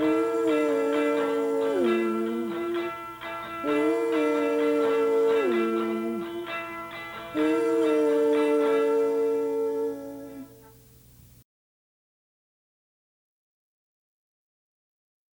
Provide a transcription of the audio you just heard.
Ooh, ooh, ooh.